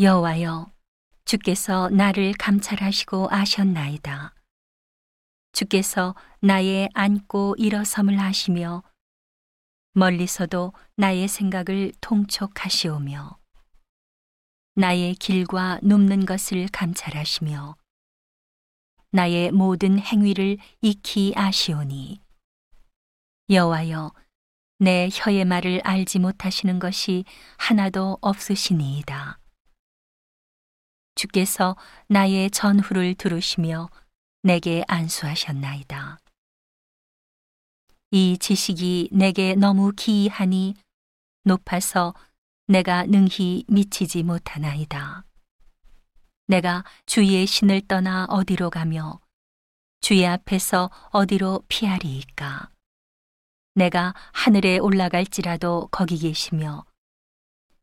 여호와여 주께서 나를 감찰하시고 아셨나이다. 주께서 나의 앉고 일어섬을 하시며 멀리서도 나의 생각을 통촉하시오며 나의 길과 눕는 것을 감찰하시며 나의 모든 행위를 익히 아시오니 여호와여 내 혀의 말을 알지 못하시는 것이 하나도 없으시니이다. 주께서 나의 전후를 들으시며 내게 안수하셨나이다. 이 지식이 내게 너무 기이하니 높아서 내가 능히 미치지 못하나이다. 내가 주의 신을 떠나 어디로 가며 주의 앞에서 어디로 피하리이까. 내가 하늘에 올라갈지라도 거기 계시며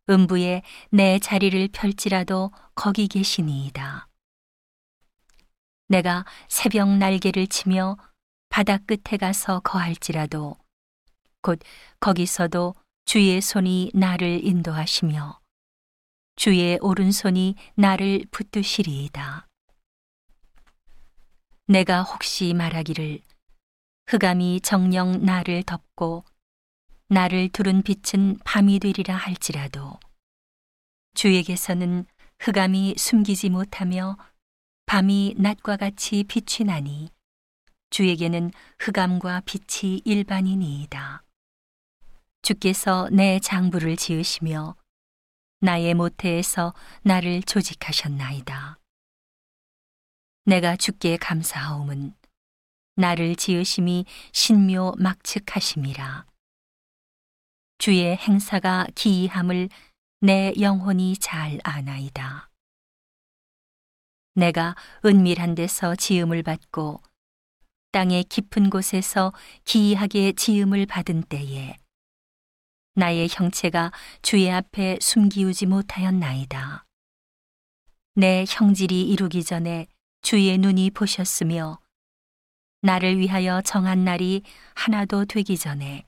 음부에 내 자리를 펼지라도 거기 계시니이다. 내가 새벽 날개를 치며 바다 끝에 가서 거할지라도 곧 거기서도 주의 손이 나를 인도하시며 주의 오른손이 나를 붙드시리이다. 내가 혹시 말하기를 흑암이 정령 나를 덮고 나를 두른 빛은 밤이 되리라 할지라도 주에게서는 흑암이 숨기지 못하며 밤이 낮과 같이 빛이 나니 주에게는 흑암과 빛이 일반이니이다. 주께서 내 장부를 지으시며 나의 모태에서 나를 조직하셨나이다. 내가 주께 감사하옴은 나를 지으심이 신묘 막측하심이라. 주의 행사가 기이함을 내 영혼이 잘 아나이다. 내가 은밀한 데서 지음을 받고 땅의 깊은 곳에서 기이하게 지음을 받은 때에 나의 형체가 주의 앞에 숨기우지 못하였나이다. 내 형질이 이루기 전에 주의 눈이 보셨으며 나를 위하여 정한 날이 하나도 되기 전에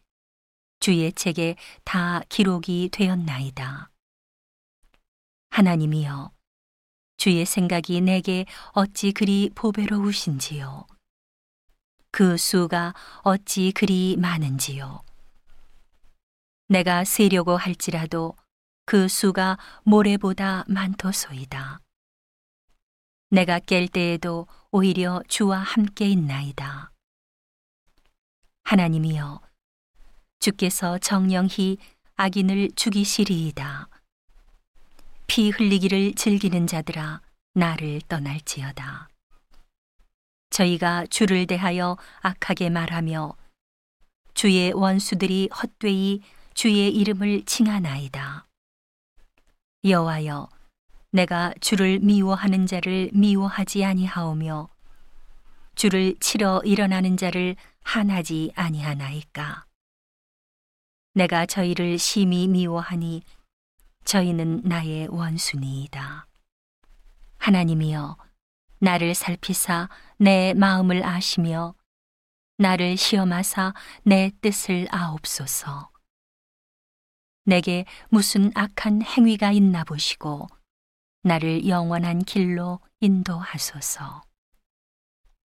주의 책에 다 기록이 되었나이다. 하나님이여, 주의 생각이 내게 어찌 그리 보배로우신지요. 그 수가 어찌 그리 많은지요. 내가 세려고 할지라도 그 수가 모래보다 많도소이다. 내가 깰 때에도 오히려 주와 함께 있나이다. 하나님이여, 주께서 정령히 악인을 죽이시리이다. 피 흘리기를 즐기는 자들아, 나를 떠날지어다. 저희가 주를 대하여 악하게 말하며 주의 원수들이 헛되이 주의 이름을 칭하나이다. 여호와여, 내가 주를 미워하는 자를 미워하지 아니하오며 주를 치러 일어나는 자를 한하지 아니하나이까. 내가 저희를 심히 미워하니 저희는 나의 원수니이다. 하나님이여, 나를 살피사 내 마음을 아시며 나를 시험하사 내 뜻을 아옵소서. 내게 무슨 악한 행위가 있나 보시고 나를 영원한 길로 인도하소서.